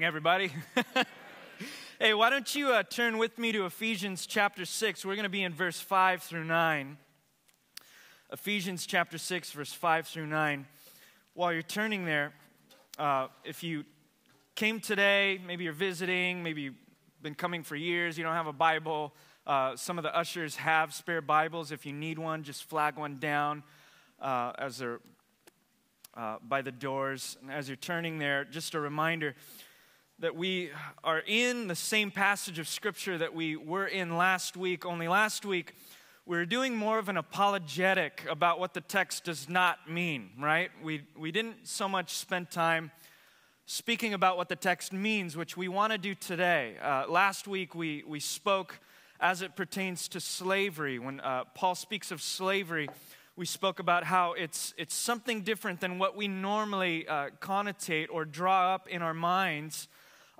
morning, everybody. hey, why don't you uh, turn with me to Ephesians chapter 6? We're going to be in verse 5 through 9. Ephesians chapter 6, verse 5 through 9. While you're turning there, uh, if you came today, maybe you're visiting, maybe you've been coming for years, you don't have a Bible, uh, some of the ushers have spare Bibles. If you need one, just flag one down uh, as they're uh, by the doors. And as you're turning there, just a reminder that we are in the same passage of Scripture that we were in last week, only last week. We are doing more of an apologetic about what the text does not mean, right? We, we didn't so much spend time speaking about what the text means, which we want to do today. Uh, last week, we, we spoke as it pertains to slavery. When uh, Paul speaks of slavery, we spoke about how it's, it's something different than what we normally uh, connotate or draw up in our minds.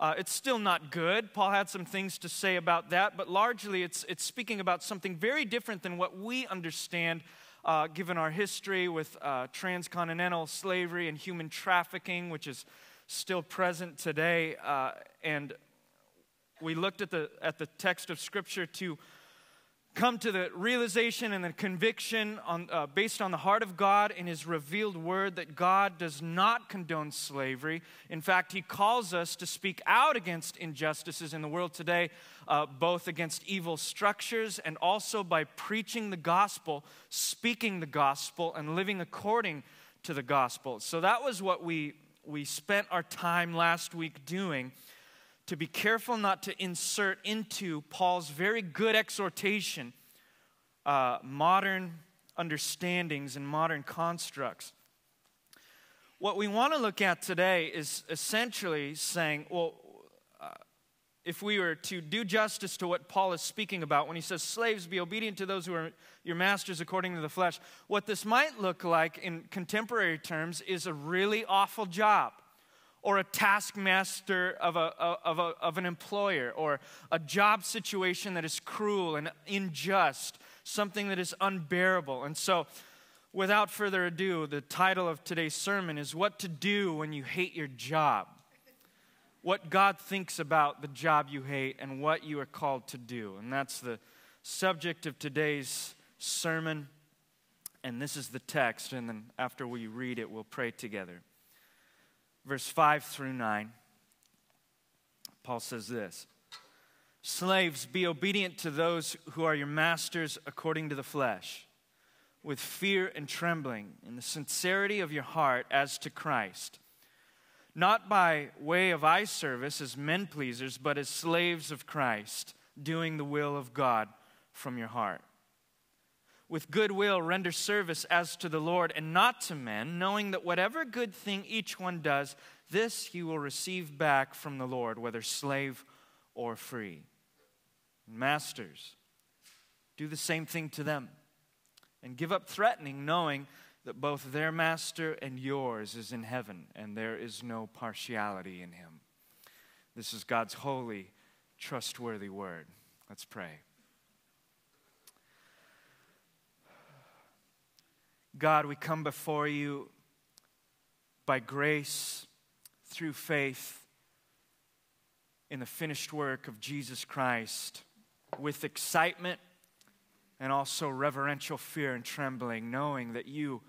Uh, it's still not good. Paul had some things to say about that, but largely it's, it's speaking about something very different than what we understand uh, given our history with uh, transcontinental slavery and human trafficking, which is still present today. Uh, and we looked at the, at the text of Scripture to come to the realization and the conviction on, uh, based on the heart of God in His revealed word that God does not condone slavery. In fact, He calls us to speak out against injustices in the world today, uh, both against evil structures and also by preaching the gospel, speaking the gospel, and living according to the gospel. So that was what we, we spent our time last week doing to be careful not to insert into Paul's very good exhortation uh, modern understandings and modern constructs. What we want to look at today is essentially saying, well, uh, if we were to do justice to what Paul is speaking about when he says, Slaves, be obedient to those who are your masters according to the flesh, what this might look like in contemporary terms is a really awful job or a taskmaster of, a, of, a, of an employer, or a job situation that is cruel and unjust, something that is unbearable. And so, without further ado, the title of today's sermon is What to Do When You Hate Your Job. What God thinks about the job you hate and what you are called to do. And that's the subject of today's sermon. And this is the text. And then after we read it, we'll pray together verse 5 through 9, Paul says this Slaves, be obedient to those who are your masters according to the flesh, with fear and trembling, in the sincerity of your heart as to Christ. Not by way of eye service as men pleasers, but as slaves of Christ, doing the will of God from your heart with good will render service as to the Lord and not to men, knowing that whatever good thing each one does, this he will receive back from the Lord, whether slave or free. Masters, do the same thing to them and give up threatening, knowing that both their master and yours is in heaven, and there is no partiality in him. This is God's holy, trustworthy word. Let's pray. God, we come before you by grace through faith in the finished work of Jesus Christ with excitement and also reverential fear and trembling, knowing that you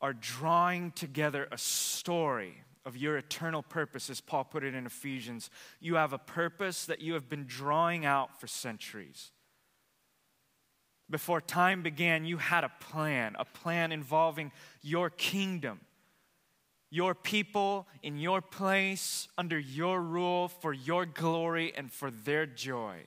are drawing together a story of your eternal purpose, as Paul put it in Ephesians. You have a purpose that you have been drawing out for centuries. Before time began, you had a plan, a plan involving your kingdom, your people in your place, under your rule, for your glory and for their joy.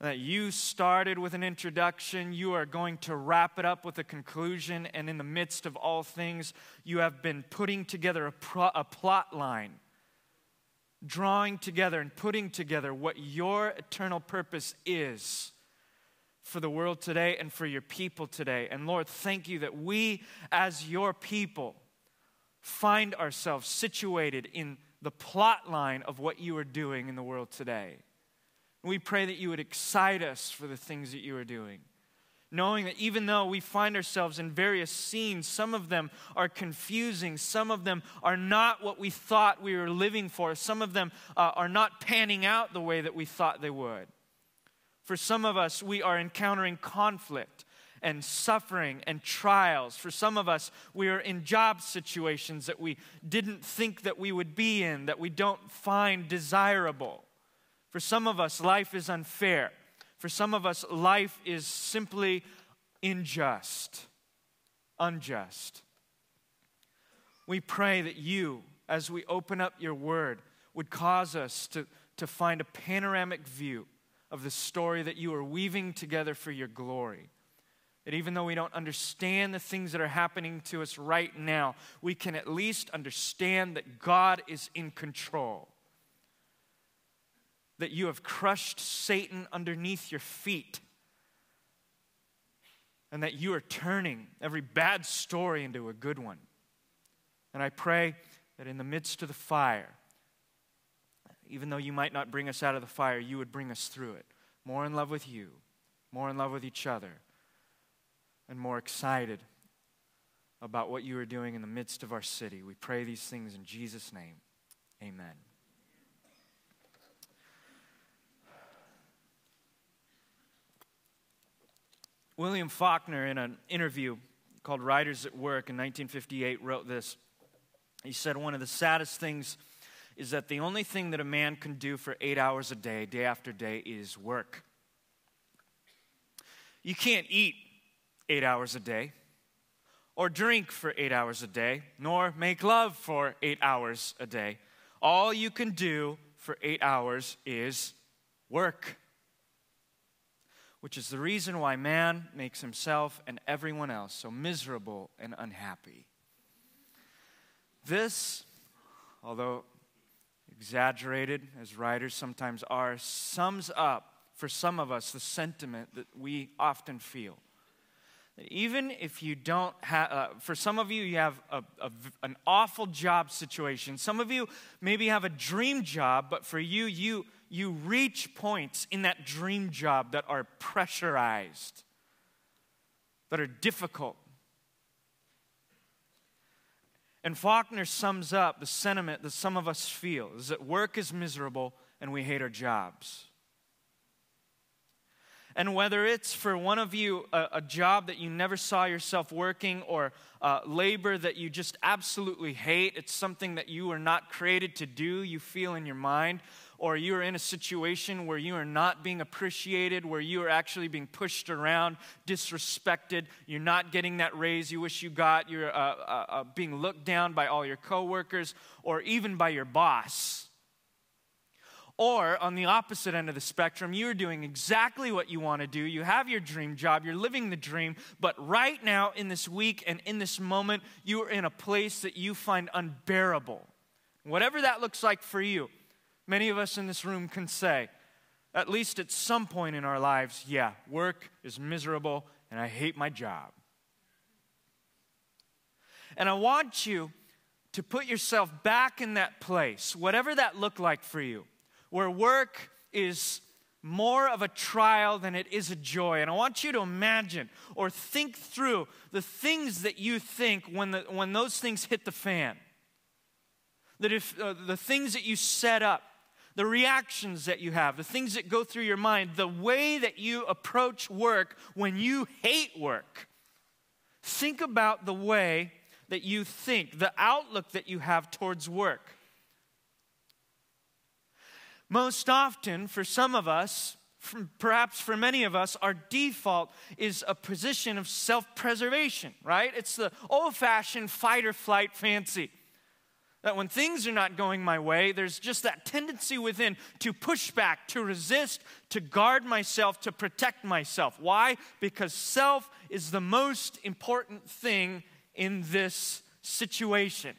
That you started with an introduction, you are going to wrap it up with a conclusion, and in the midst of all things, you have been putting together a, pro- a plot line drawing together and putting together what your eternal purpose is for the world today and for your people today. And Lord, thank you that we, as your people, find ourselves situated in the plot line of what you are doing in the world today. we pray that you would excite us for the things that you are doing. Knowing that even though we find ourselves in various scenes, some of them are confusing, some of them are not what we thought we were living for, some of them uh, are not panning out the way that we thought they would. For some of us, we are encountering conflict and suffering and trials. For some of us, we are in job situations that we didn't think that we would be in, that we don't find desirable. For some of us, life is unfair. For some of us, life is simply unjust. Unjust. We pray that you, as we open up your word, would cause us to, to find a panoramic view of the story that you are weaving together for your glory. That even though we don't understand the things that are happening to us right now, we can at least understand that God is in control that you have crushed Satan underneath your feet and that you are turning every bad story into a good one. And I pray that in the midst of the fire, even though you might not bring us out of the fire, you would bring us through it. More in love with you, more in love with each other, and more excited about what you are doing in the midst of our city. We pray these things in Jesus' name. Amen. William Faulkner, in an interview called Writers at Work in 1958, wrote this. He said, One of the saddest things is that the only thing that a man can do for eight hours a day, day after day, is work. You can't eat eight hours a day, or drink for eight hours a day, nor make love for eight hours a day. All you can do for eight hours is work which is the reason why man makes himself and everyone else so miserable and unhappy. This, although exaggerated, as writers sometimes are, sums up for some of us the sentiment that we often feel. That even if you don't have, uh, for some of you, you have a, a, an awful job situation. Some of you maybe have a dream job, but for you, you you reach points in that dream job that are pressurized, that are difficult. And Faulkner sums up the sentiment that some of us feel is that work is miserable and we hate our jobs. And whether it's for one of you a, a job that you never saw yourself working or uh, labor that you just absolutely hate, it's something that you are not created to do, you feel in your mind, or you are in a situation where you are not being appreciated, where you are actually being pushed around, disrespected, you're not getting that raise you wish you got, you're uh, uh, uh, being looked down by all your coworkers or even by your boss. Or on the opposite end of the spectrum, you're doing exactly what you want to do. You have your dream job, you're living the dream, but right now, in this week and in this moment, you are in a place that you find unbearable. Whatever that looks like for you, Many of us in this room can say, at least at some point in our lives, yeah, work is miserable and I hate my job. And I want you to put yourself back in that place, whatever that looked like for you, where work is more of a trial than it is a joy. And I want you to imagine or think through the things that you think when, the, when those things hit the fan. That if uh, the things that you set up, the reactions that you have, the things that go through your mind, the way that you approach work when you hate work. Think about the way that you think, the outlook that you have towards work. Most often, for some of us, perhaps for many of us, our default is a position of self preservation, right? It's the old fashioned fight or flight fancy. That when things are not going my way, there's just that tendency within to push back, to resist, to guard myself, to protect myself. Why? Because self is the most important thing in this situation.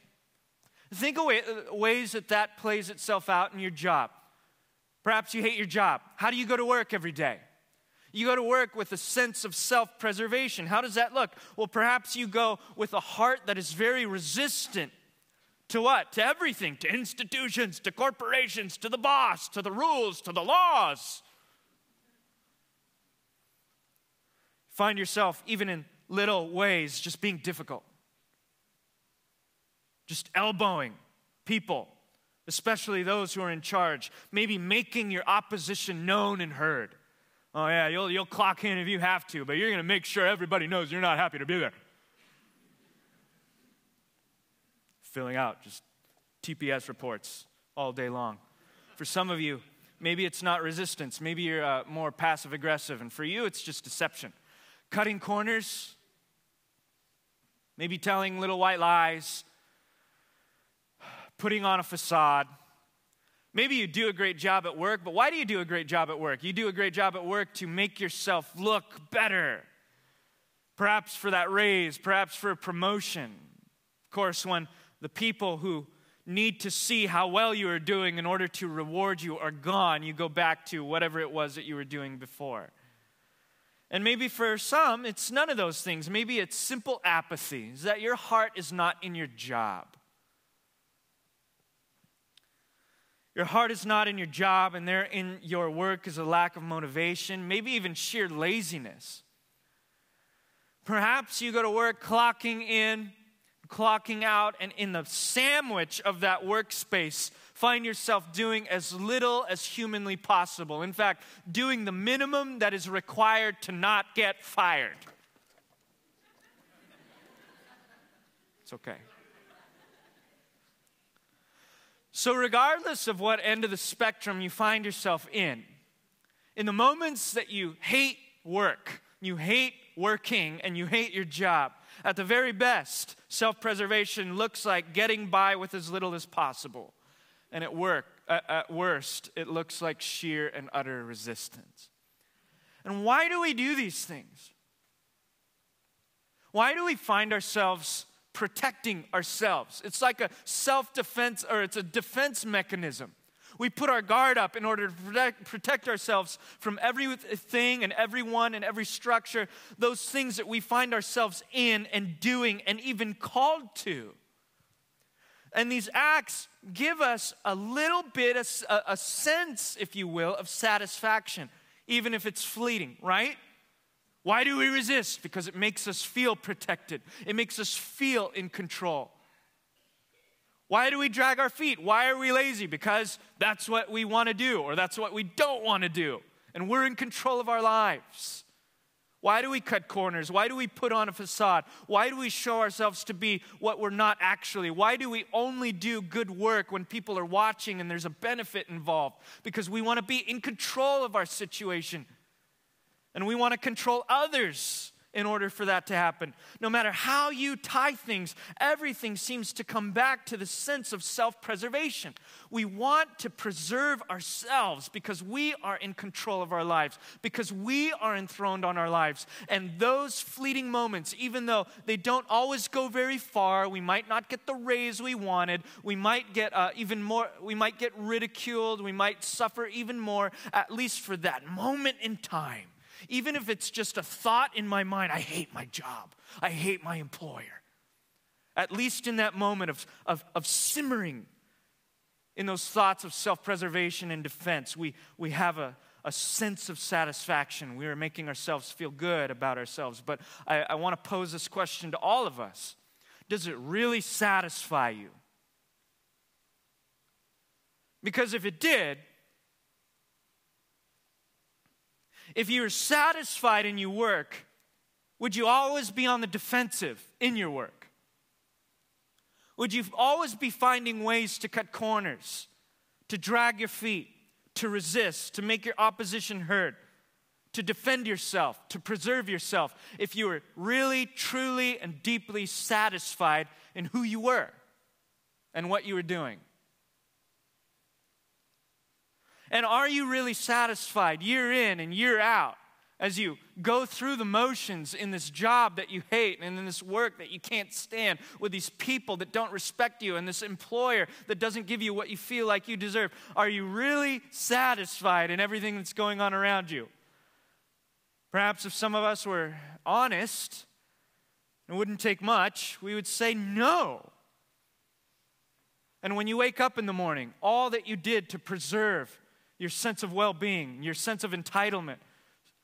Think of ways that that plays itself out in your job. Perhaps you hate your job. How do you go to work every day? You go to work with a sense of self preservation. How does that look? Well, perhaps you go with a heart that is very resistant to what? To everything, to institutions, to corporations, to the boss, to the rules, to the laws. find yourself, even in little ways, just being difficult, just elbowing people, especially those who are in charge, maybe making your opposition known and heard. Oh, yeah, you'll, you'll clock in if you have to, but you're going to make sure everybody knows you're not happy to be there. Filling out just TPS reports all day long. For some of you, maybe it's not resistance. Maybe you're uh, more passive aggressive. And for you, it's just deception. Cutting corners, maybe telling little white lies, putting on a facade. Maybe you do a great job at work, but why do you do a great job at work? You do a great job at work to make yourself look better. Perhaps for that raise, perhaps for a promotion. Of course, when the people who need to see how well you are doing in order to reward you are gone, you go back to whatever it was that you were doing before. And maybe for some, it's none of those things. Maybe it's simple apathy, is that your heart is not in your job. Your heart is not in your job, and there in your work is a lack of motivation, maybe even sheer laziness. Perhaps you go to work clocking in clocking out, and in the sandwich of that workspace, find yourself doing as little as humanly possible. In fact, doing the minimum that is required to not get fired. It's okay. So, regardless of what end of the spectrum you find yourself in, in the moments that you hate work, you hate working, and you hate your job, at the very best, self preservation looks like getting by with as little as possible. And at work, at worst, it looks like sheer and utter resistance. And why do we do these things? Why do we find ourselves protecting ourselves? It's like a self defense or it's a defense mechanism. We put our guard up in order to protect, ourselves from everything and everyone and every structure, those things that we find ourselves in and doing and even called to. And these acts give us a little bit, a, a sense, if you will, of satisfaction, even if it's fleeting, right? Why do we resist? Because it makes us feel protected, it makes us feel in control. Why do we drag our feet? Why are we lazy? Because that's what we want to do or that's what we don't want to do. And we're in control of our lives. Why do we cut corners? Why do we put on a facade? Why do we show ourselves to be what we're not actually? Why do we only do good work when people are watching and there's a benefit involved? Because we want to be in control of our situation and we want to control others in order for that to happen. No matter how you tie things, everything seems to come back to the sense of self preservation. We want to preserve ourselves because we are in control of our lives, because we are enthroned on our lives. And those fleeting moments, even though they don't always go very far, we might not get the raise we wanted, we might get uh, even more, we might get ridiculed, we might suffer even more, at least for that moment in time even if it's just a thought in my mind, I hate my job, I hate my employer. At least in that moment of, of, of simmering in those thoughts of self preservation and defense, we, we have a, a sense of satisfaction. We are making ourselves feel good about ourselves. But I, I want to pose this question to all of us Does it really satisfy you? Because if it did, If you're satisfied in your work, would you always be on the defensive in your work? Would you always be finding ways to cut corners, to drag your feet, to resist, to make your opposition heard, to defend yourself, to preserve yourself, if you were really, truly, and deeply satisfied in who you were and what you were doing? And are you really satisfied year in and year out as you go through the motions in this job that you hate and in this work that you can't stand with these people that don't respect you and this employer that doesn't give you what you feel like you deserve? Are you really satisfied in everything that's going on around you? Perhaps if some of us were honest, it wouldn't take much, we would say no. And when you wake up in the morning, all that you did to preserve your sense of well being, your sense of entitlement,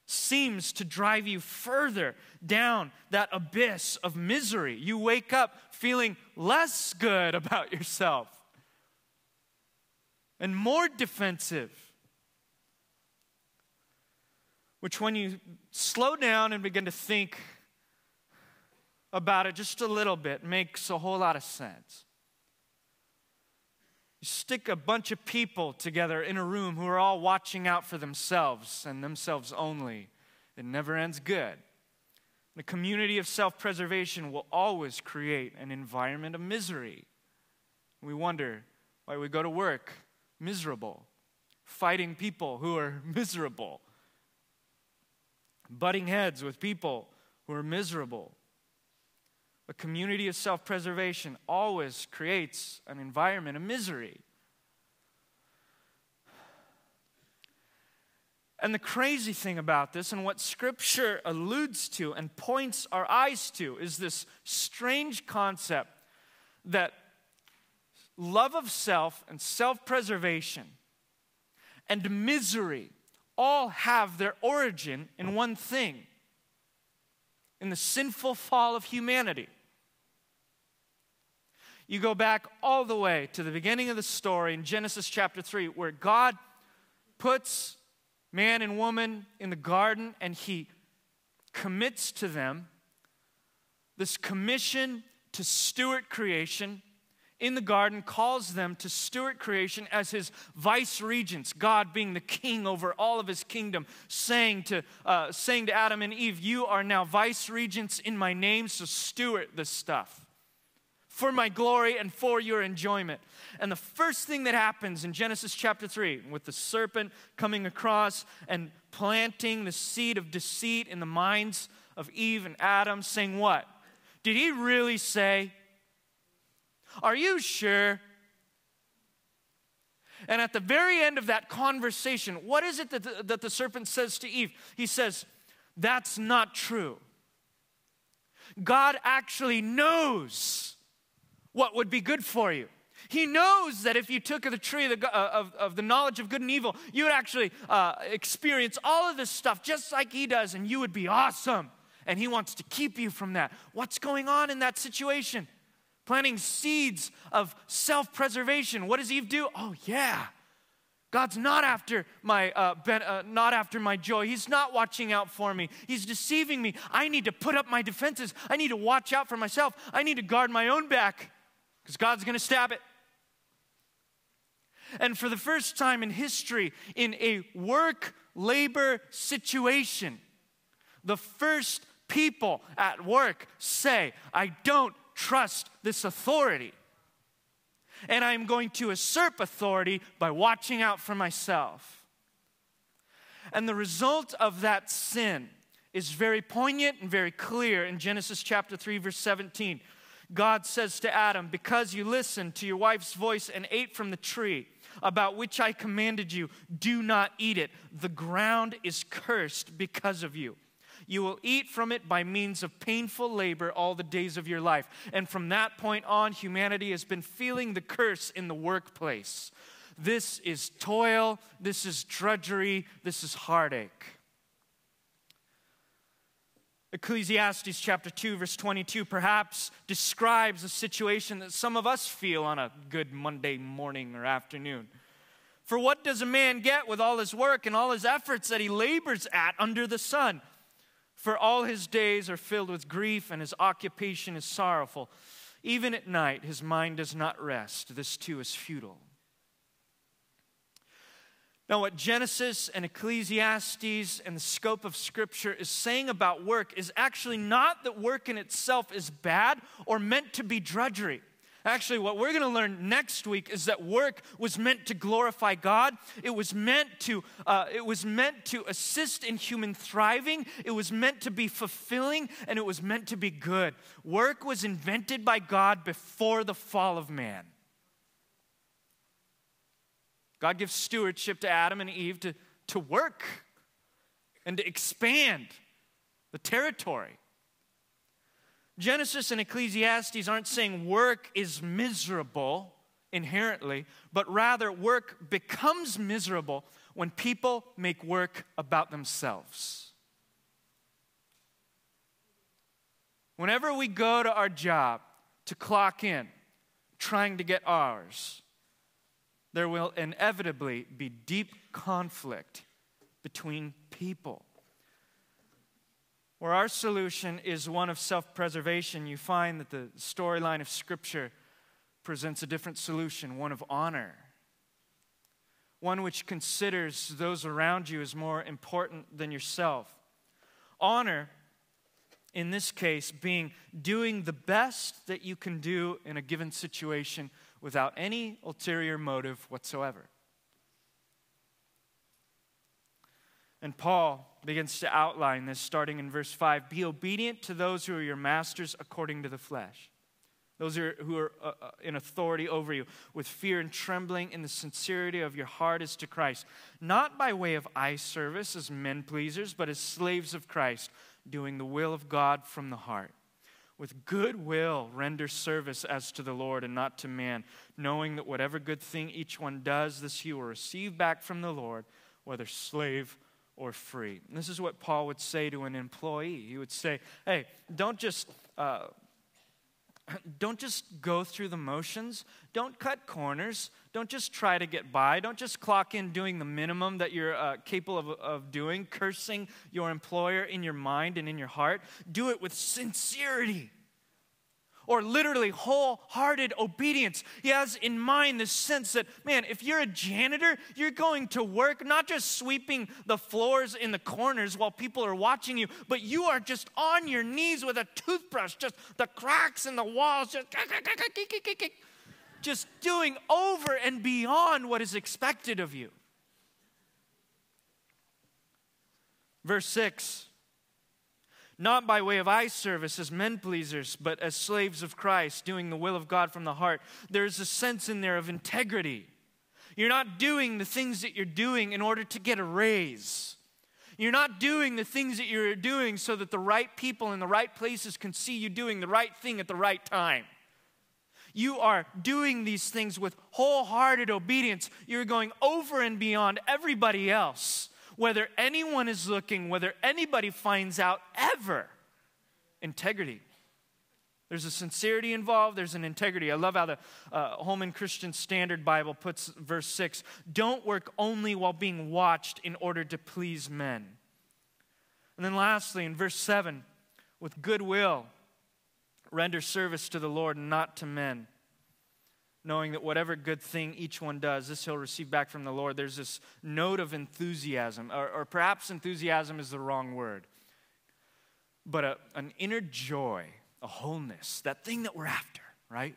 seems to drive you further down that abyss of misery. You wake up feeling less good about yourself and more defensive. Which, when you slow down and begin to think about it just a little bit, makes a whole lot of sense. Stick a bunch of people together in a room who are all watching out for themselves and themselves only. It never ends good. The community of self preservation will always create an environment of misery. We wonder why we go to work miserable, fighting people who are miserable, butting heads with people who are miserable. A community of self preservation always creates an environment of misery. And the crazy thing about this, and what Scripture alludes to and points our eyes to, is this strange concept that love of self and self preservation and misery all have their origin in one thing in the sinful fall of humanity. You go back all the way to the beginning of the story in Genesis chapter 3, where God puts man and woman in the garden and he commits to them this commission to steward creation in the garden calls them to steward creation as his vice regents, God being the king over all of his kingdom, saying to, uh, saying to Adam and Eve, You are now vice regents in my name, so steward this stuff for my glory and for your enjoyment. And the first thing that happens in Genesis chapter 3, with the serpent coming across and planting the seed of deceit in the minds of Eve and Adam, saying, What? Did he really say? Are you sure? And at the very end of that conversation, what is it that the, that the serpent says to Eve? He says, That's not true. God actually knows what would be good for you. He knows that if you took of the tree of the, uh, of, of the, knowledge of good and evil, you would actually uh, experience all of this stuff just like He does, and you would be awesome. And He wants to keep you from that. What's going on in that situation? Planting seeds of self preservation. What does Eve do? Oh, yeah. God's not after my uh, ben, uh, not after my joy. He's not watching out for me. He's deceiving me. I need to put up my defenses. I need to watch out for myself. I need to guard my own back because God's going to stab it. And for the first time in history, in a work labor situation, the first people at work say, I don't trust this authority. And I'm going to usurp authority by watching out for myself. And the result of that sin is very poignant and very clear in Genesis chapter 3, verse 17. God says to Adam, Because you listened to your wife's voice and ate from the tree about which I commanded you, do not eat it. The ground is cursed because of you. You will eat from it by means of painful labor all the days of your life. And from that point on, humanity has been feeling the curse in the workplace. This is toil, this is drudgery, this is heartache. Ecclesiastes chapter 2, verse 22, perhaps describes a situation that some of us feel on a good Monday morning or afternoon. For what does a man get with all his work and all his efforts that he labors at under the sun? For all his days are filled with grief and his occupation is sorrowful. Even at night, his mind does not rest. This too is futile. Now, what Genesis and Ecclesiastes and the scope of Scripture is saying about work is actually not that work in itself is bad or meant to be drudgery. Actually, what we're going to learn next week is that work was meant to glorify God. It was meant to, uh, it was meant to assist in human thriving. It was meant to be fulfilling, and it was meant to be good. Work was invented by God before the fall of man. God gives stewardship to Adam and Eve to, to work and to expand the territory. Genesis and Ecclesiastes aren't saying work is miserable inherently, but rather work becomes miserable when people make work about themselves. Whenever we go to our job to clock in, trying to get ours, there will inevitably be deep conflict between people. Where our solution is one of self preservation, you find that the storyline of Scripture presents a different solution, one of honor. One which considers those around you as more important than yourself. Honor, in this case, being doing the best that you can do in a given situation without any ulterior motive whatsoever. And Paul begins to outline this starting in verse 5 Be obedient to those who are your masters according to the flesh, those who are, who are uh, uh, in authority over you, with fear and trembling in the sincerity of your heart as to Christ, not by way of eye service as men pleasers, but as slaves of Christ, doing the will of God from the heart. With good will, render service as to the Lord and not to man, knowing that whatever good thing each one does, this he will receive back from the Lord, whether slave or free. And this is what Paul would say to an employee. He would say, hey, don't just. Uh, don't just go through the motions. Don't cut corners. Don't just try to get by. Don't just clock in doing the minimum that you're uh, capable of, of doing, cursing your employer in your mind and in your heart. Do it with sincerity or literally wholehearted obedience. He has in mind this sense that, man, if you're a janitor, you're going to work not just sweeping the floors in the corners while people are watching you, but you are just on your knees with a toothbrush, just the cracks in the walls, just, just doing over and beyond what is expected of you. Verse 6 not by way of eye service as men pleasers, but as slaves of Christ, doing the will of God from the heart. There's a sense in there of integrity. You're not doing the things that you're doing in order to get a raise. You're not doing the things that you're doing so that the right people in the right places can see you doing the right thing at the right time. You are doing these things with wholehearted obedience. You're going over and beyond everybody else whether anyone is looking, whether anybody finds out ever. Integrity. There's a sincerity involved, there's an integrity. I love how the uh, Holman Christian Standard Bible puts verse 6 Don't work only while being watched in order to please men. And then lastly, in verse 7, with goodwill, render service to the Lord, and not to men knowing that whatever good thing each one does, this he'll receive back from the Lord. There's this note of enthusiasm, or, or perhaps enthusiasm is the wrong word, but a, an inner joy, a wholeness, that thing that we're after, right?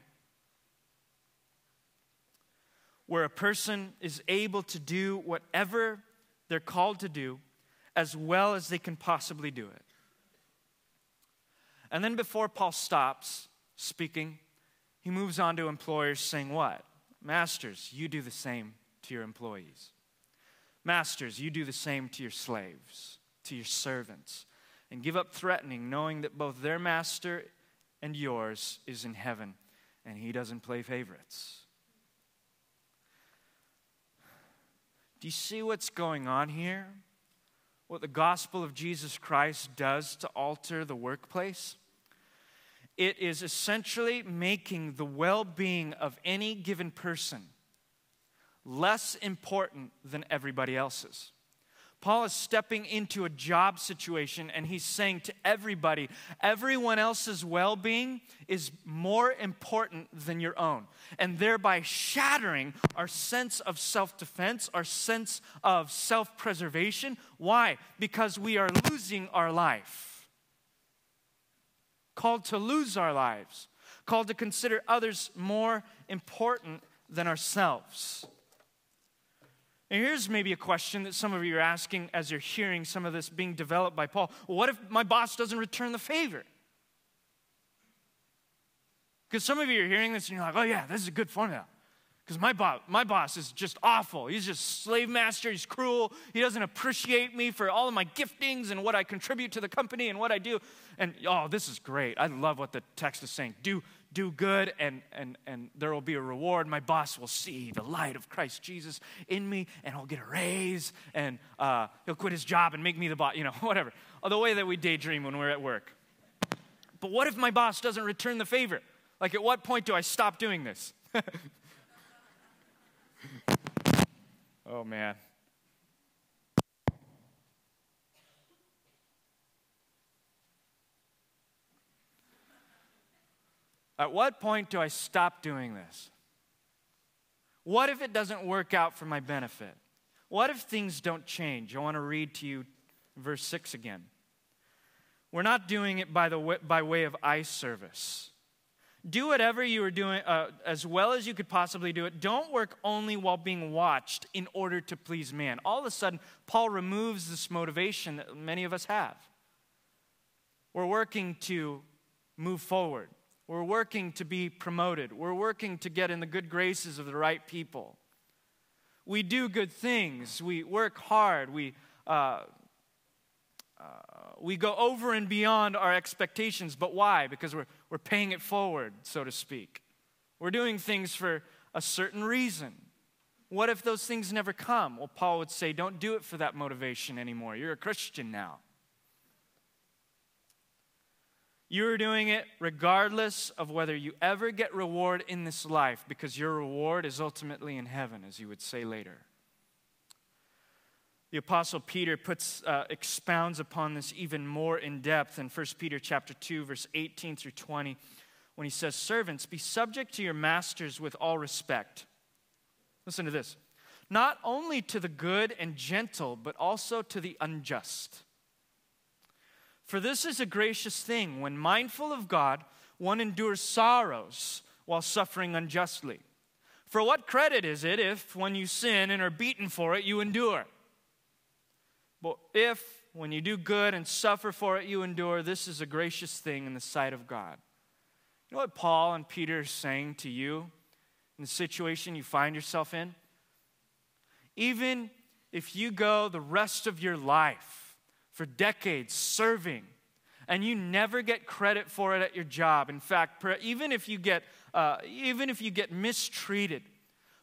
Where a person is able to do whatever they're called to do as well as they can possibly do it. And then before Paul stops speaking, he moves on to employers saying, What? Masters, you do the same to your employees. Masters, you do the same to your slaves, to your servants, and give up threatening, knowing that both their master and yours is in heaven, and he doesn't play favorites. Do you see what's going on here? What the gospel of Jesus Christ does to alter the workplace? It is essentially making the well being of any given person less important than everybody else's. Paul is stepping into a job situation and he's saying to everybody, everyone else's well being is more important than your own. And thereby shattering our sense of self defense, our sense of self preservation. Why? Because we are losing our life called to lose our lives, called to consider others more important than ourselves. And here's maybe a question that some of you are asking as you're hearing some of this being developed by Paul. What if my boss doesn't return the favor? Because some of you are hearing this and you're like, oh, yeah, this is a good formula. Because my, bo- my boss is just awful. He's just slave master. He's cruel. He doesn't appreciate me for all of my giftings and what I contribute to the company and what I do. And oh, this is great. I love what the text is saying. Do, do good and, and, and there will be a reward. My boss will see the light of Christ Jesus in me and he'll get a raise and uh, he'll quit his job and make me the boss, you know, whatever. Oh, the way that we daydream when we're at work. But what if my boss doesn't return the favor? Like, at what point do I stop doing this? oh, man. At what point do I stop doing this? What if it doesn't work out for my benefit? What if things don't change? I want to read to you verse 6 again. We're not doing it by, the way, by way of eye service. Do whatever you are doing uh, as well as you could possibly do it. Don't work only while being watched in order to please man. All of a sudden, Paul removes this motivation that many of us have. We're working to move forward. We're working to be promoted. We're working to get in the good graces of the right people. We do good things. We work hard. We, uh, uh, we go over and beyond our expectations. But why? Because we're, we're paying it forward, so to speak. We're doing things for a certain reason. What if those things never come? Well, Paul would say, don't do it for that motivation anymore. You're a Christian now. You're doing it regardless of whether you ever get reward in this life, because your reward is ultimately in heaven, as you would say later. The apostle Peter puts, uh, expounds upon this even more in depth in 1 Peter chapter 2, verse 18 through 20, when he says, Servants, be subject to your masters with all respect. Listen to this. Not only to the good and gentle, but also to the unjust. For this is a gracious thing. When mindful of God, one endures sorrows while suffering unjustly. For what credit is it if, when you sin and are beaten for it, you endure? But if, when you do good and suffer for it, you endure, this is a gracious thing in the sight of God. You know what Paul and Peter are saying to you in the situation you find yourself in? Even if you go the rest of your life for decades serving, and you never get credit for it at your job. In fact, even if you get, uh, even if you get mistreated,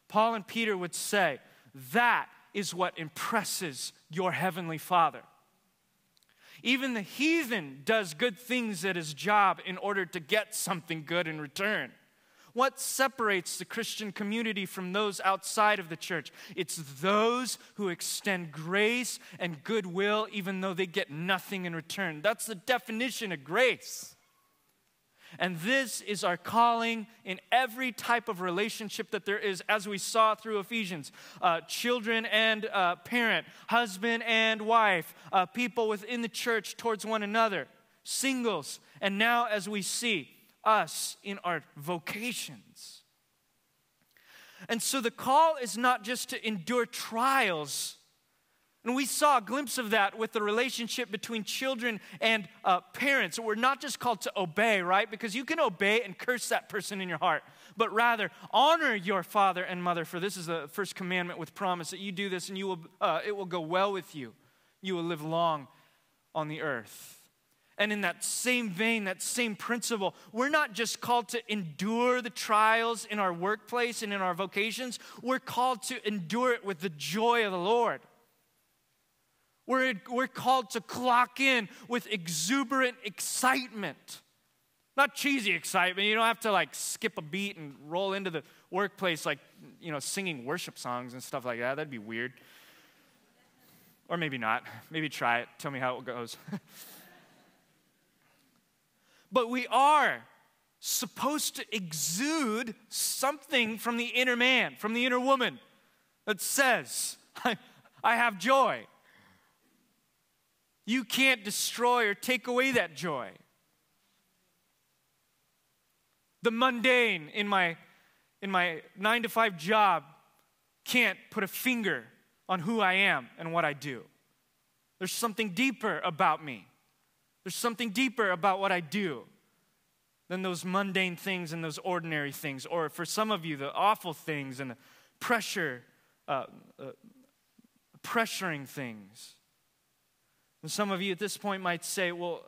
Paul and Peter would say, that is what impresses your heavenly Father. Even the heathen does good things at his job in order to get something good in return. What separates the Christian community from those outside of the church? It's those who extend grace and goodwill even though they get nothing in return. That's the definition of grace. And this is our calling in every type of relationship that there is, as we saw through Ephesians uh, children and uh, parent, husband and wife, uh, people within the church towards one another, singles. And now, as we see, us in our vocations. And so the call is not just to endure trials. And we saw a glimpse of that with the relationship between children and uh, parents. We're not just called to obey, right? Because you can obey and curse that person in your heart, but rather honor your father and mother. For this is the first commandment with promise that you do this and you will, uh, it will go well with you. You will live long on the earth. And in that same vein, that same principle, we're not just called to endure the trials in our workplace and in our vocations, we're called to endure it with the joy of the Lord. We're, we're called to clock in with exuberant excitement. Not cheesy excitement. You don't have to like skip a beat and roll into the workplace like, you know, singing worship songs and stuff like that. That'd be weird. Or maybe not. Maybe try it. Tell me how it goes. But we are supposed to exude something from the inner man, from the inner woman that says, I, I have joy. You can't destroy or take away that joy. The mundane in my, in my nine to five job can't put a finger on who I am and what I do. There's something deeper about me. There's something deeper about what I do than those mundane things and those ordinary things. Or for some of you, the awful things and the pressure, uh, uh, pressuring things. And some of you at this point might say, well,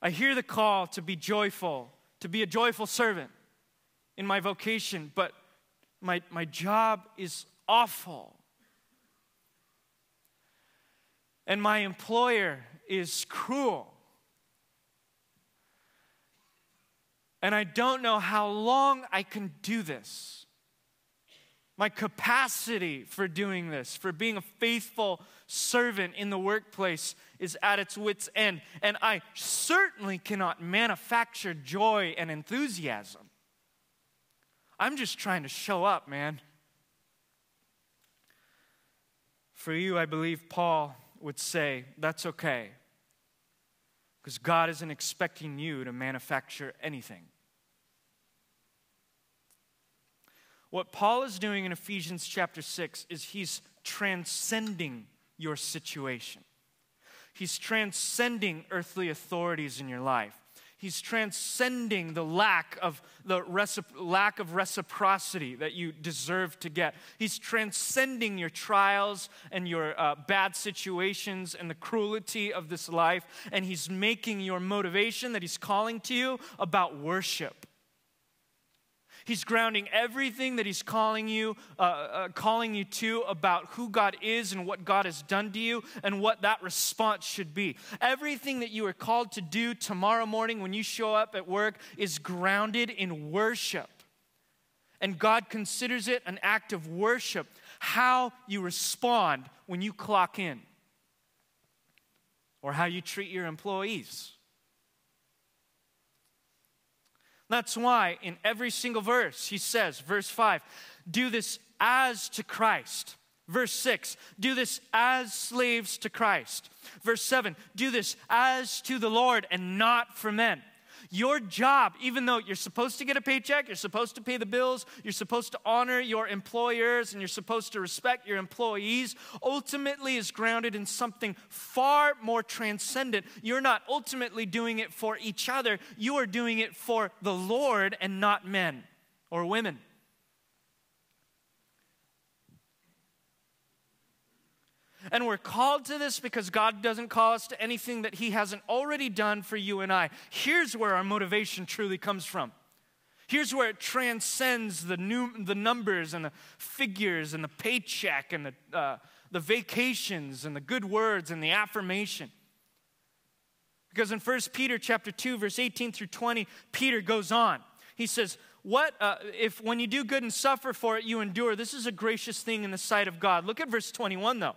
I hear the call to be joyful, to be a joyful servant in my vocation, but my, my job is awful. And my employer is cruel. And I don't know how long I can do this. My capacity for doing this, for being a faithful servant in the workplace, is at its wits' end. And I certainly cannot manufacture joy and enthusiasm. I'm just trying to show up, man. For you, I believe Paul would say, that's okay. Because God isn't expecting you to manufacture anything. What Paul is doing in Ephesians chapter 6 is he's transcending your situation. He's transcending earthly authorities in your life. He's transcending the lack of the recipro- lack of reciprocity that you deserve to get. He's transcending your trials and your uh, bad situations and the cruelty of this life, and he's making your motivation that he's calling to you about worship. He's grounding everything that he's calling you, uh, uh, calling you to about who God is and what God has done to you and what that response should be. Everything that you are called to do tomorrow morning when you show up at work is grounded in worship. And God considers it an act of worship, how you respond when you clock in, or how you treat your employees That's why in every single verse he says, verse 5, do this as to Christ. Verse 6, do this as slaves to Christ. Verse 7, do this as to the Lord and not for men. Your job, even though you're supposed to get a paycheck, you're supposed to pay the bills, you're supposed to honor your employers, and you're supposed to respect your employees, ultimately is grounded in something far more transcendent. You're not ultimately doing it for each other, you are doing it for the Lord and not men or women. And we're called to this because God doesn't call us to anything that He hasn't already done for you and I. Here's where our motivation truly comes from. Here's where it transcends the, new, the numbers and the figures and the paycheck and the, uh, the vacations and the good words and the affirmation. Because in 1 Peter chapter 2, verse 18 through 20, Peter goes on. He says, what uh, if when you do good and suffer for it you endure this is a gracious thing in the sight of god look at verse 21 though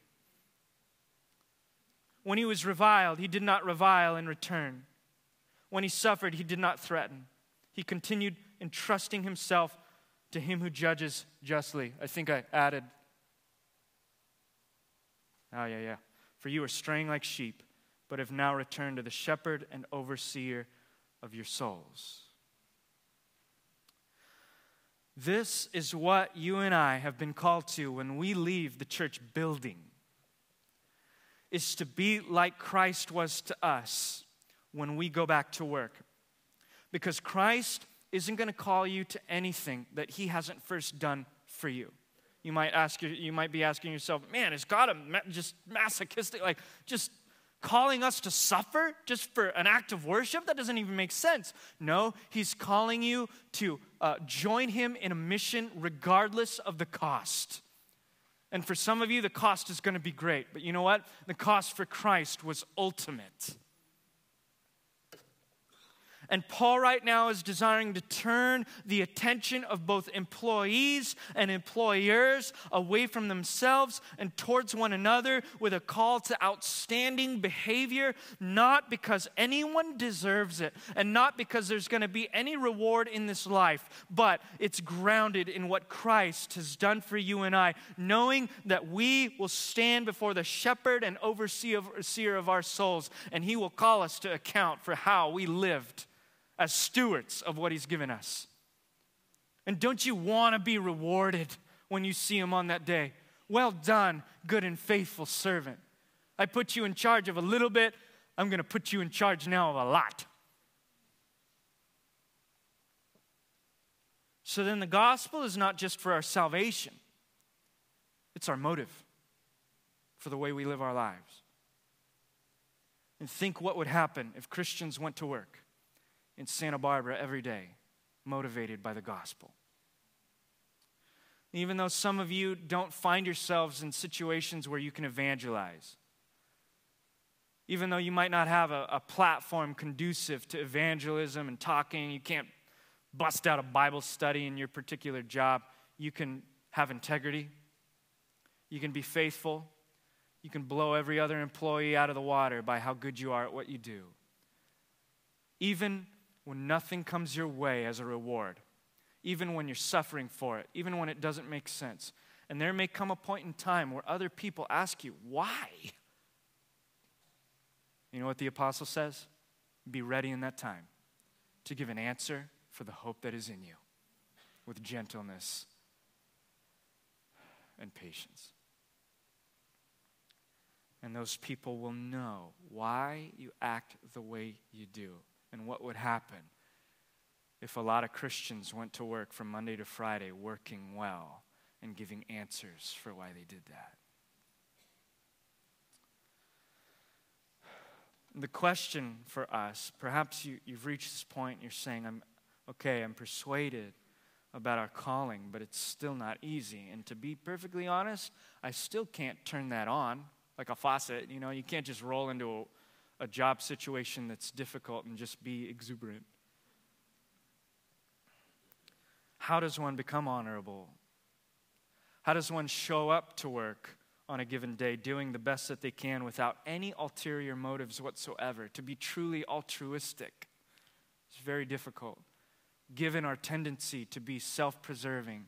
When he was reviled, he did not revile in return. When he suffered, he did not threaten. He continued entrusting himself to him who judges justly. I think I added. Oh, yeah, yeah. For you are straying like sheep, but have now returned to the shepherd and overseer of your souls. This is what you and I have been called to when we leave the church building is to be like Christ was to us when we go back to work. Because Christ isn't going to call you to anything that he hasn't first done for you. You might ask you might be asking yourself, "Man, is God a just masochistic like just calling us to suffer just for an act of worship? That doesn't even make sense. No, He's calling you to uh, join Him in a mission regardless of the cost. And for some of you, the cost is going to be great. But you know what? The cost for Christ was ultimate. And Paul, right now, is desiring to turn the attention of both employees and employers away from themselves and towards one another with a call to outstanding behavior, not because anyone deserves it and not because there's going to be any reward in this life, but it's grounded in what Christ has done for you and I, knowing that we will stand before the shepherd and overseer of our souls, and he will call us to account for how we lived as stewards of what He's given us. And don't you want to be rewarded when you see Him on that day? Well done, good and faithful servant. I put you in charge of a little bit, I'm going to put you in charge now of a lot. So then the gospel is not just for our salvation, it's our motive for the way we live our lives. And think what would happen if Christians went to work in Santa Barbara every day, motivated by the gospel. Even though some of you don't find yourselves in situations where you can evangelize, even though you might not have a, a platform conducive to evangelism and talking, you can't bust out a Bible study in your particular job, you can have integrity, you can be faithful, you can blow every other employee out of the water by how good you are at what you do. Even when nothing comes your way as a reward, even when you're suffering for it, even when it doesn't make sense. And there may come a point in time where other people ask you, why? You know what the apostle says? Be ready in that time to give an answer for the hope that is in you with gentleness and patience. And those people will know why you act the way you do and what would happen if a lot of Christians went to work from Monday to Friday working well and giving answers for why they did that. The question for us, perhaps you, you've reached this point, you're saying, I'm okay, I'm persuaded about our calling, but it's still not easy. And to be perfectly honest, I still can't turn that on like a faucet. You know, you can't just roll into a, a job situation that's difficult and just be exuberant. How does one become honorable? How does one show up to work on a given day doing the best that they can without any ulterior motives whatsoever? To be truly altruistic is very difficult, given our tendency to be self preserving,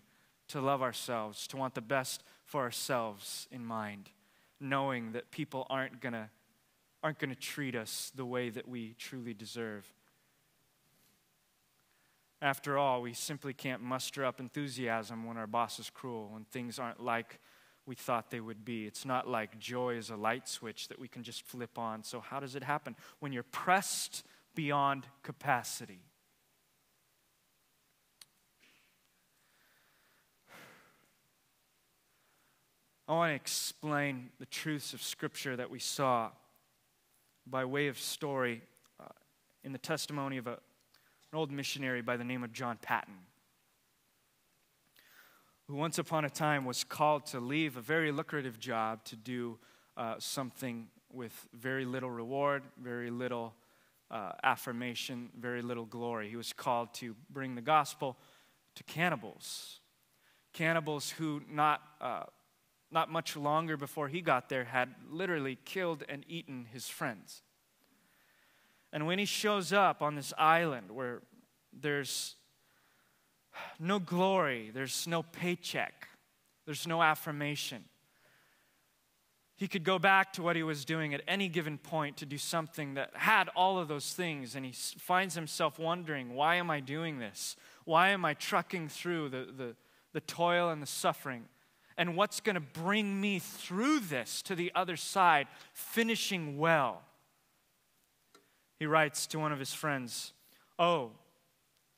to love ourselves, to want the best for ourselves in mind knowing that people aren't going to aren't going to treat us the way that we truly deserve. After all, we simply can't muster up enthusiasm when our boss is cruel, when things aren't like we thought they would be. It's not like joy is a light switch that we can just flip on. So, how does it happen? When you're pressed beyond capacity. I want to explain the truths of Scripture that we saw by way of story uh, in the testimony of a, an old missionary by the name of John Paton, who once upon a time was called to leave a very lucrative job to do uh, something with very little reward, very little uh, affirmation, very little glory. He was called to bring the gospel to cannibals. Cannibals who not uh, not much longer before he got there, had literally killed and eaten his friends. And when he shows up on this island where there's no glory, there's no paycheck, there's no affirmation, he could go back to what he was doing at any given point to do something that had all of those things, and he finds himself wondering, why am I doing this? Why am I trucking through the, the, the toil and the suffering? And what's going to bring me through this to the other side, finishing well. He writes to one of his friends, Oh,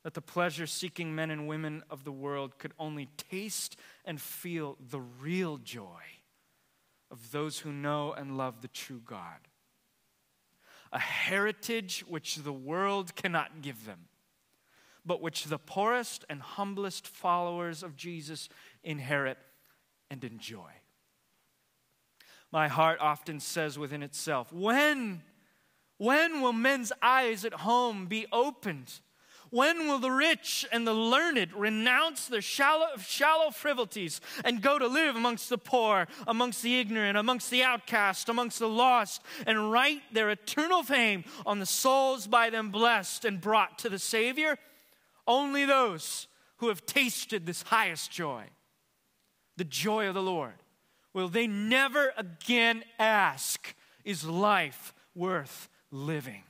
that the pleasure seeking men and women of the world could only taste and feel the real joy of those who know and love the true God. A heritage which the world cannot give them, but which the poorest and humblest followers of Jesus inherit and enjoy. My heart often says within itself, when, when will men's eyes at home be opened? When will the rich and the learned renounce their shallow, shallow frivolities and go to live amongst the poor, amongst the ignorant, amongst the outcast, amongst the lost, and write their eternal fame on the souls by them blessed and brought to the Savior? Only those who have tasted this highest joy the joy of the Lord, will they never again ask, Is life worth living?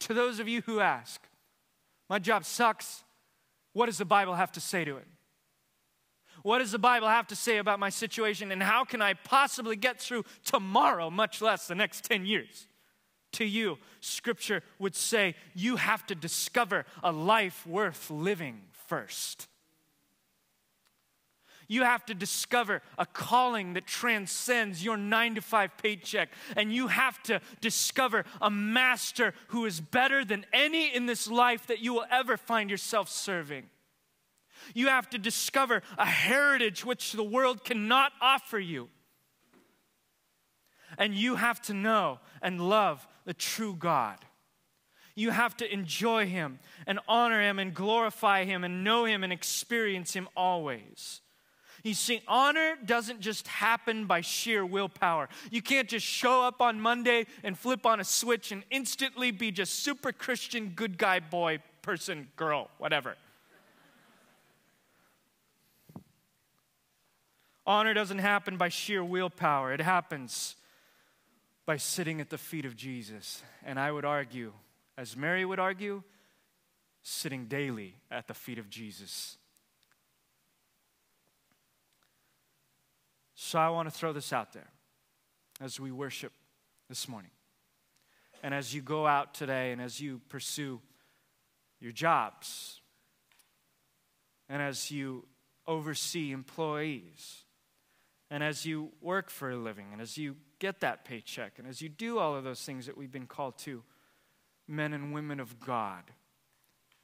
To those of you who ask, My job sucks, what does the Bible have to say to it? What does the Bible have to say about my situation, and how can I possibly get through tomorrow, much less the next 10 years? To you, Scripture would say you have to discover a life worth living first. You have to discover a calling that transcends your nine to five paycheck. And you have to discover a master who is better than any in this life that you will ever find yourself serving. You have to discover a heritage which the world cannot offer you. And you have to know and love the true God. You have to enjoy Him and honor Him and glorify Him and know Him and experience Him always. You see, honor doesn't just happen by sheer willpower. You can't just show up on Monday and flip on a switch and instantly be just super Christian, good guy, boy, person, girl, whatever. Honor doesn't happen by sheer willpower, it happens by sitting at the feet of Jesus. And I would argue, as Mary would argue, sitting daily at the feet of Jesus. So I want to throw this out there as we worship this morning. And as you go out today and as you pursue your jobs, and as you oversee employees, and as you work for a living, and as you get that paycheck, and as you do all of those things that we've been called to, men and women of God,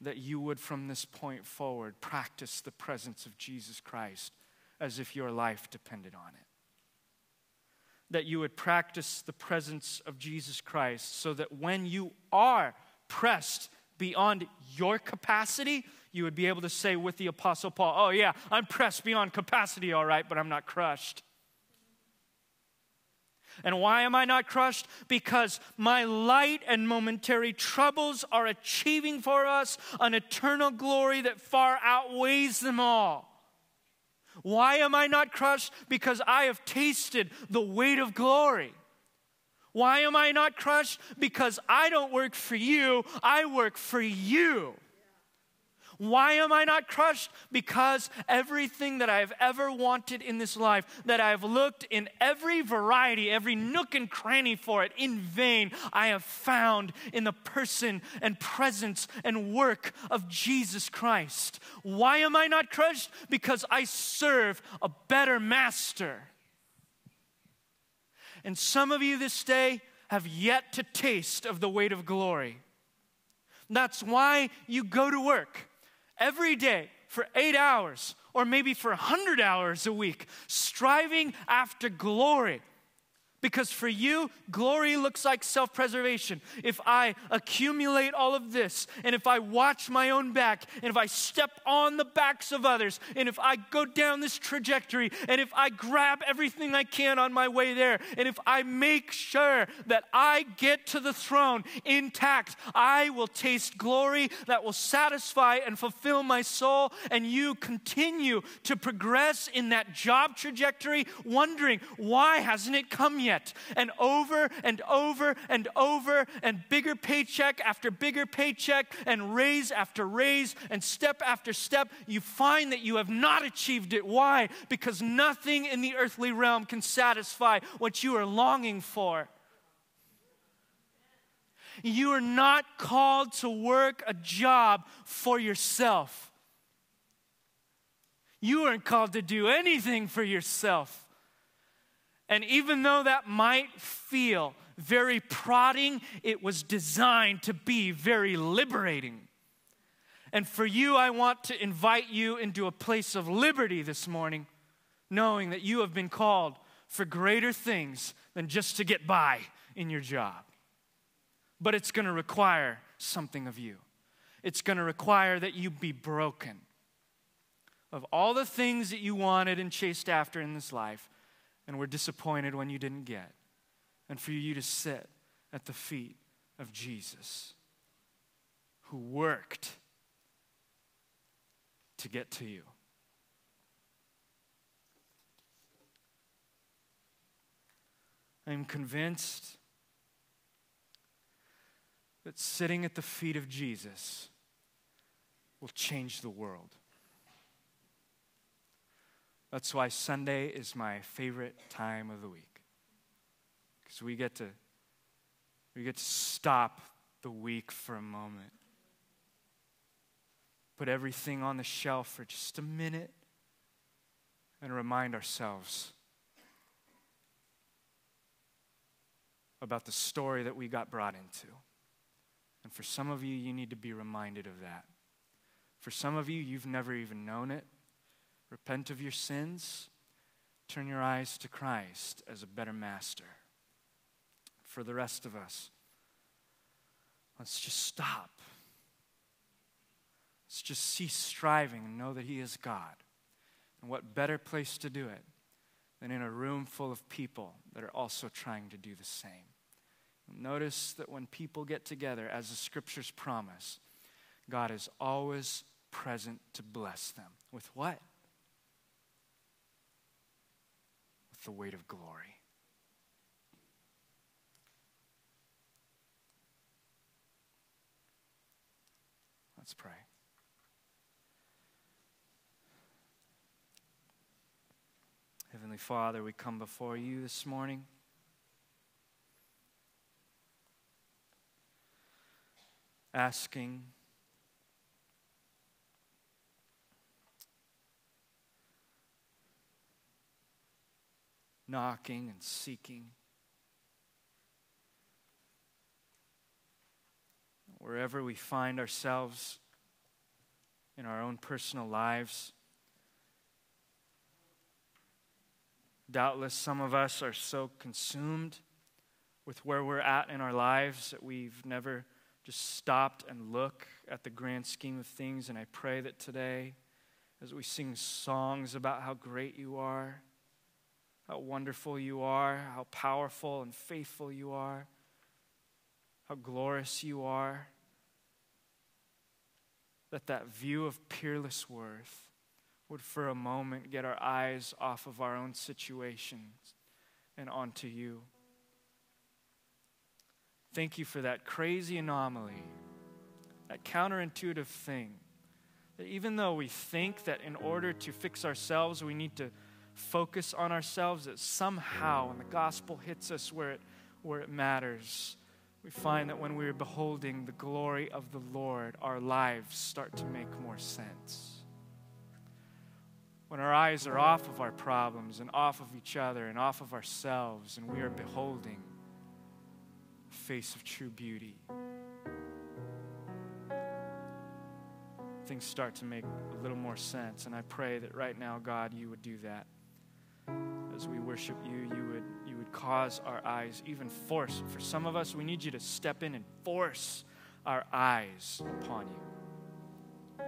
that you would from this point forward practice the presence of Jesus Christ as if your life depended on it. That you would practice the presence of Jesus Christ so that when you are pressed beyond your capacity, you would be able to say with the Apostle Paul, Oh, yeah, I'm pressed beyond capacity, all right, but I'm not crushed. And why am I not crushed? Because my light and momentary troubles are achieving for us an eternal glory that far outweighs them all. Why am I not crushed? Because I have tasted the weight of glory. Why am I not crushed? Because I don't work for you, I work for you. Why am I not crushed? Because everything that I have ever wanted in this life, that I have looked in every variety, every nook and cranny for it in vain, I have found in the person and presence and work of Jesus Christ. Why am I not crushed? Because I serve a better master. And some of you this day have yet to taste of the weight of glory. That's why you go to work every day for eight hours or maybe for 100 hours a week, striving after glory because for you, glory looks like self preservation. If I accumulate all of this, and if I watch my own back, and if I step on the backs of others, and if I go down this trajectory, and if I grab everything I can on my way there, and if I make sure that I get to the throne intact, I will taste glory that will satisfy and fulfill my soul. And you continue to progress in that job trajectory, wondering, why hasn't it come yet? Yet. And over and over and over, and bigger paycheck after bigger paycheck, and raise after raise, and step after step, you find that you have not achieved it. Why? Because nothing in the earthly realm can satisfy what you are longing for. You are not called to work a job for yourself. You aren't called to do anything for yourself. And even though that might feel very prodding, it was designed to be very liberating. And for you, I want to invite you into a place of liberty this morning, knowing that you have been called for greater things than just to get by in your job. But it's going to require something of you. It's going to require that you be broken of all the things that you wanted and chased after in this life and were disappointed when you didn't get, and for you to sit at the feet of Jesus, who worked to get to you. I am convinced that sitting at the feet of Jesus will change the world. That's why Sunday is my favorite time of the week. Because we get to We get to stop the week for a moment. Put everything on the shelf for just a minute and remind ourselves about the story that we got brought into. And for some of you, you need to be reminded of that. For some of you, you've never even known it. Repent of your sins. Turn your eyes to Christ as a better master. For the rest of us, let's just stop. Let's just cease striving and know that He is God. And what better place to do it than in a room full of people that are also trying to do the same? Notice that when people get together, as the scriptures promise, God is always present to bless them. With what? With the weight of glory. Let's pray. Heavenly Father, we come before you this morning. asking, knocking, and seeking. Wherever we find ourselves in our own personal lives, doubtless some of us are so consumed with where we're at in our lives that we've never just stopped and look at the grand scheme of things. And I pray that today, as we sing songs about how great you are, how wonderful you are, how powerful and faithful you are, how glorious you are, that that view of peerless worth would for a moment get our eyes off of our own situations and onto you. Thank you for that crazy anomaly, that counterintuitive thing. That even though we think that in order to fix ourselves, we need to focus on ourselves, that somehow when the gospel hits us where it, where it matters, we find that when we're beholding the glory of the Lord, our lives start to make more sense. When our eyes are off of our problems and off of each other and off of ourselves, and we are beholding a face of true beauty. Things start to make a little more sense. And I pray that right now, God, you would do that. As we worship you, you would, you would cause our eyes, even force. For some of us, we need you to step in and force our eyes upon you.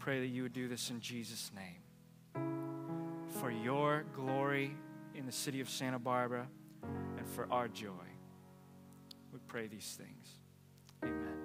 Pray that you would do this in Jesus' name. For your glory in the city of Santa Barbara and for our joy. We pray these things. Amen.